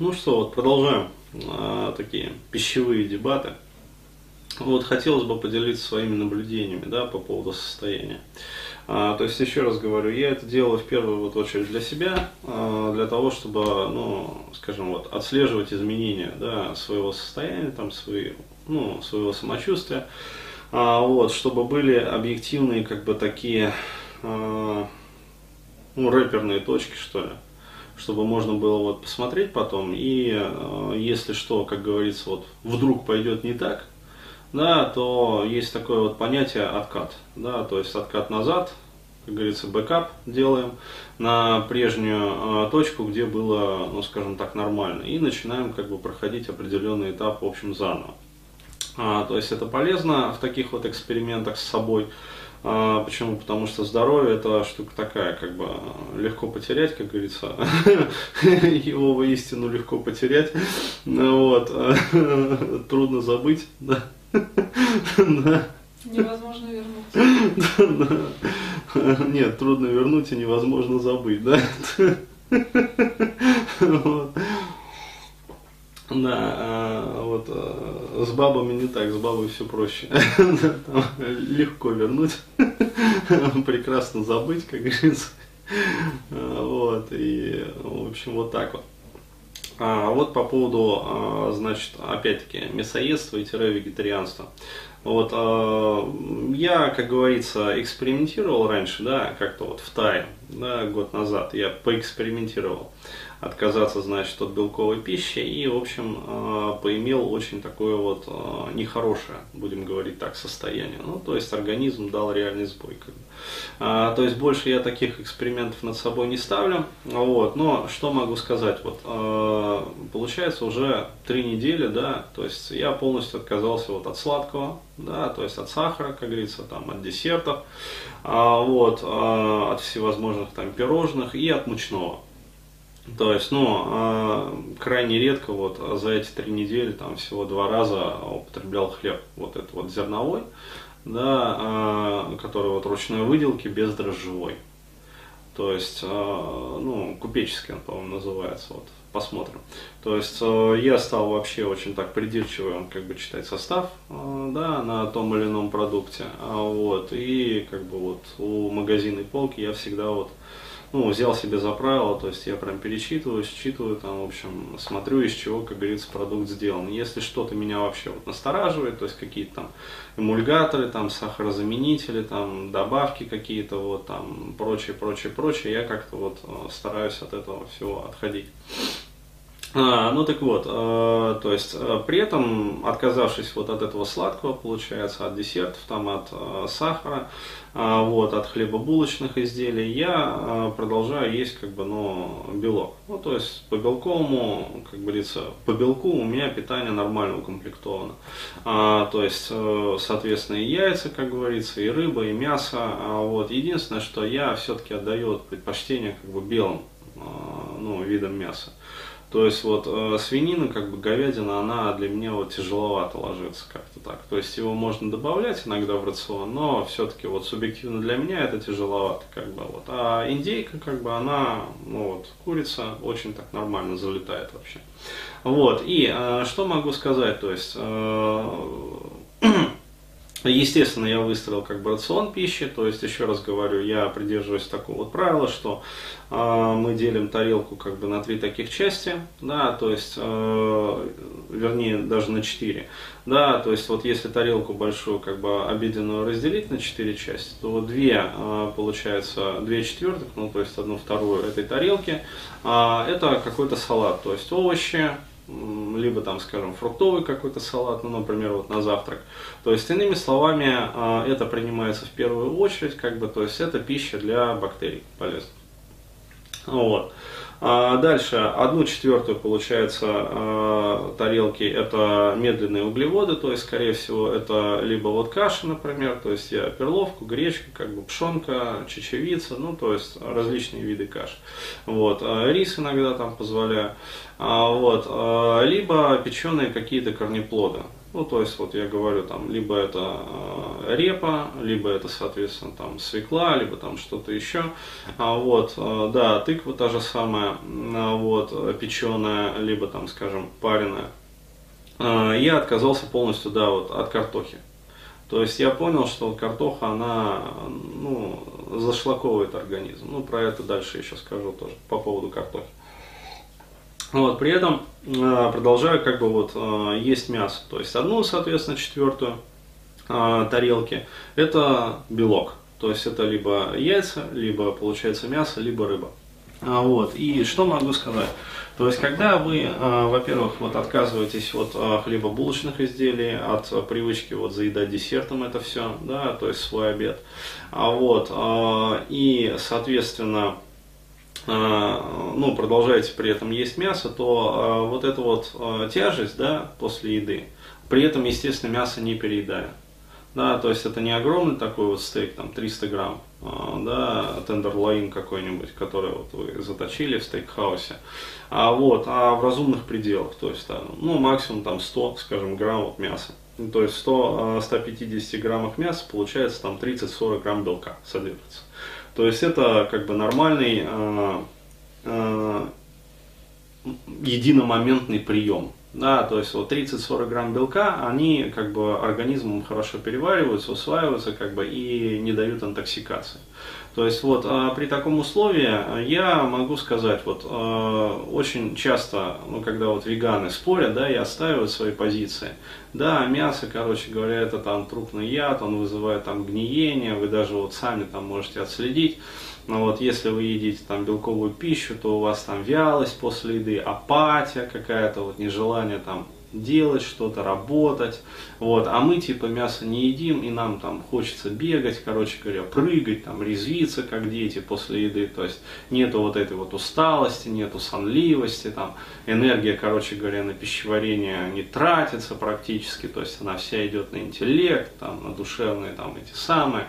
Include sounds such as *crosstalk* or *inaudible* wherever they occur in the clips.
Ну что, вот продолжаем а, такие пищевые дебаты. Вот хотелось бы поделиться своими наблюдениями да, по поводу состояния. А, то есть, еще раз говорю, я это делаю в первую вот очередь для себя, а, для того, чтобы, ну, скажем, вот, отслеживать изменения да, своего состояния, там, свои, ну, своего самочувствия, а, вот, чтобы были объективные, как бы, такие, а, ну, реперные точки, что ли чтобы можно было вот посмотреть потом, и э, если что, как говорится, вот вдруг пойдет не так, да, то есть такое вот понятие откат, да, то есть откат назад, как говорится, бэкап делаем на прежнюю э, точку, где было, ну, скажем так, нормально, и начинаем как бы проходить определенный этап, в общем, заново. А, то есть это полезно в таких вот экспериментах с собой, почему? Потому что здоровье это штука такая, как бы легко потерять, как говорится. *laughs* Его воистину легко потерять. Вот. *laughs* Трудно забыть. *laughs* Да. Невозможно вернуть. Нет, трудно вернуть и невозможно забыть, да? Да, а, вот а, с бабами не так, с бабой все проще. *laughs* Легко вернуть, *laughs* прекрасно забыть, как говорится. А, вот, и, в общем, вот так вот. А вот по поводу, а, значит, опять-таки, мясоедства и вегетарианства. Вот, я, как говорится, экспериментировал раньше, да, как-то вот в Тае, да, год назад я поэкспериментировал отказаться, значит, от белковой пищи и, в общем, э, поимел очень такое вот э, нехорошее, будем говорить так, состояние. Ну, то есть организм дал реальный сбой. Как бы. а, то есть больше я таких экспериментов над собой не ставлю. Вот, но что могу сказать? Вот, получается уже три недели, да, то есть я полностью отказался вот от сладкого, да, то есть от сахара, как говорится, там, от десертов, а, вот, а, от всевозможных там пирожных и от мучного. То есть, ну, э, крайне редко вот за эти три недели там всего два раза употреблял хлеб, вот этот вот зерновой, да, э, который вот ручной выделки без дрожжевой. То есть, э, ну, купеческий он, по-моему, называется, вот, посмотрим. То есть, э, я стал вообще очень так придирчиво, как бы, читать состав, э, да, на том или ином продукте, вот, и, как бы, вот, у магазинной полки я всегда вот ну, взял себе за правило, то есть я прям перечитываю, считываю, там, в общем, смотрю, из чего, как говорится, продукт сделан. Если что-то меня вообще вот настораживает, то есть какие-то там эмульгаторы, там, сахарозаменители, там, добавки какие-то, вот, там, прочее, прочее, прочее, я как-то вот э, стараюсь от этого всего отходить. А, ну так вот, э, то есть э, при этом отказавшись вот от этого сладкого, получается, от десертов, там, от сахара, вот, от хлебобулочных изделий, я продолжаю есть как бы, ну, белок. Ну, то есть по белковому, как говорится, по белку у меня питание нормально укомплектовано. А, то есть, э, соответственно, и яйца, как говорится, и рыба, и мясо. А, вот. Единственное, что я все-таки отдаю предпочтение как бы белым ну, видам мяса. То есть вот э, свинина, как бы говядина, она для меня вот тяжеловато ложится как-то так. То есть его можно добавлять иногда в рацион, но все-таки вот субъективно для меня это тяжеловато как бы вот. А индейка как бы она, ну вот, курица очень так нормально залетает вообще. Вот, и э, что могу сказать, то есть... Э, *clears throat* Естественно, я выстроил как бы рацион пищи, то есть, еще раз говорю, я придерживаюсь такого вот правила, что э, мы делим тарелку как бы на три таких части, да, то есть, э, вернее, даже на четыре, да, то есть, вот если тарелку большую как бы обеденную разделить на четыре части, то вот две, э, получается, две четвертых, ну, то есть, одну вторую этой тарелки, э, это какой-то салат, то есть, овощи, либо там, скажем, фруктовый какой-то салат, ну, например, вот на завтрак. То есть, иными словами, а, это принимается в первую очередь, как бы, то есть, это пища для бактерий полезна. Вот. А дальше, одну четвертую, получается, а, тарелки это медленные углеводы, то есть, скорее всего, это либо вот каша, например, то есть я перловку, гречка, как бы пшенка, чечевица, ну, то есть различные виды каш. Вот. А рис иногда там позволяю. Вот. Либо печеные какие-то корнеплоды. Ну, то есть, вот я говорю, там, либо это репа, либо это, соответственно, там, свекла, либо там что-то еще. А, вот, э, да, тыква та же самая, а, вот, печеная, либо там, скажем, пареная. Э, я отказался полностью, да, вот, от картохи. То есть я понял, что картоха, она, ну, зашлаковывает организм. Ну, про это дальше еще скажу тоже, по поводу картохи. Вот, при этом э, продолжаю как бы вот э, есть мясо. То есть одну, соответственно, четвертую э, тарелки это белок. То есть это либо яйца, либо получается мясо, либо рыба. А, вот. И что могу сказать? То есть, когда вы, во-первых, вот отказываетесь от хлебобулочных изделий, от привычки вот заедать десертом это все, да, то есть свой обед, а вот, и, соответственно, а, ну, продолжаете при этом есть мясо, то а, вот эта вот а, тяжесть, да, после еды, при этом, естественно, мясо не переедая. Да, то есть это не огромный такой вот стейк, там 300 грамм, да, тендерлоин какой-нибудь, который вот вы заточили в стейкхаусе, а вот, а в разумных пределах, то есть, ну, максимум там 100, скажем, грамм вот мяса. То есть 100, 150 граммах мяса получается там 30-40 грамм белка содержится. То есть это как бы нормальный э, э, единомоментный прием. Да, то есть вот 30-40 грамм белка, они как бы организмом хорошо перевариваются, усваиваются как бы и не дают интоксикации. То есть вот а, при таком условии я могу сказать, вот а, очень часто, ну когда вот веганы спорят, да, и отстаивают свои позиции, да, мясо, короче говоря, это там трупный яд, он вызывает там гниение, вы даже вот сами там можете отследить, но вот если вы едите там белковую пищу, то у вас там вялость после еды, апатия какая-то, вот нежелание там делать что-то, работать, вот, а мы типа мясо не едим, и нам там хочется бегать, короче говоря, прыгать, там, резвиться, как дети после еды, то есть нету вот этой вот усталости, нету сонливости, там, энергия, короче говоря, на пищеварение не тратится практически, то есть она вся идет на интеллект, там, на душевные, там, эти самые,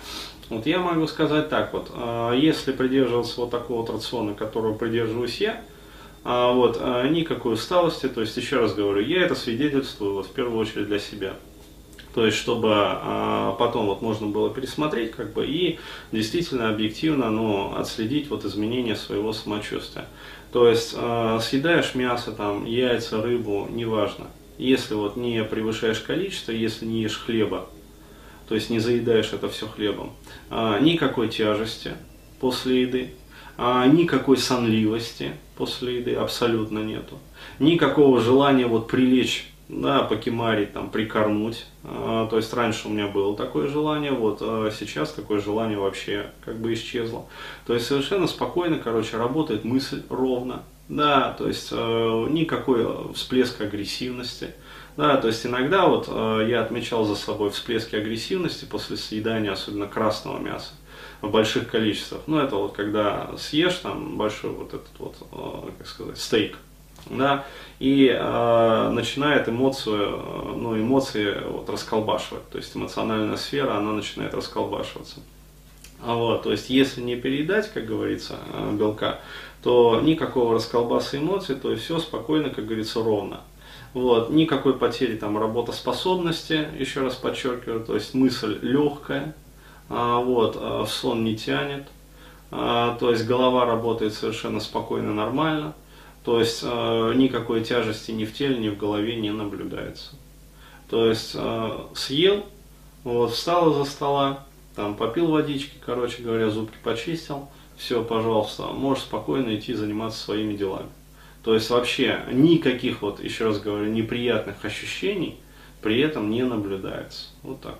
вот я могу сказать так вот, а, если придерживаться вот такого вот рациона, которого придерживаюсь я, а, вот, а, никакой усталости, то есть, еще раз говорю, я это свидетельствую вот, в первую очередь для себя. То есть, чтобы потом вот можно было пересмотреть, как бы, и действительно объективно, ну, отследить вот изменения своего самочувствия. То есть, съедаешь мясо, там, яйца, рыбу, неважно. Если вот не превышаешь количество, если не ешь хлеба, то есть не заедаешь это все хлебом, а, никакой тяжести после еды, а, никакой сонливости после еды абсолютно нету. Никакого желания вот прилечь, да, покемарить, там, прикорнуть. А, то есть раньше у меня было такое желание, вот а сейчас такое желание вообще как бы исчезло. То есть совершенно спокойно, короче, работает мысль ровно. Да, то есть э, никакой всплеска агрессивности. Да, то есть иногда вот э, я отмечал за собой всплески агрессивности после съедания, особенно красного мяса в больших количествах. Ну, это вот когда съешь там большой вот этот вот, э, как сказать, стейк, да, и э, начинает эмоцию, э, ну, эмоции вот расколбашивать, то есть эмоциональная сфера, она начинает расколбашиваться. А вот, то есть, если не переедать, как говорится, э, белка, то никакого расколбаса эмоций, то есть все спокойно, как говорится, ровно. Вот, никакой потери там работоспособности, еще раз подчеркиваю, то есть мысль легкая, а, вот, а, сон не тянет, а, то есть голова работает совершенно спокойно, нормально, то есть никакой тяжести ни в теле, ни в голове не наблюдается. То есть съел, вот, встал из-за стола, там, попил водички, короче говоря, зубки почистил, все, пожалуйста, можешь спокойно идти заниматься своими делами. То есть вообще никаких, вот еще раз говорю, неприятных ощущений при этом не наблюдается. Вот так.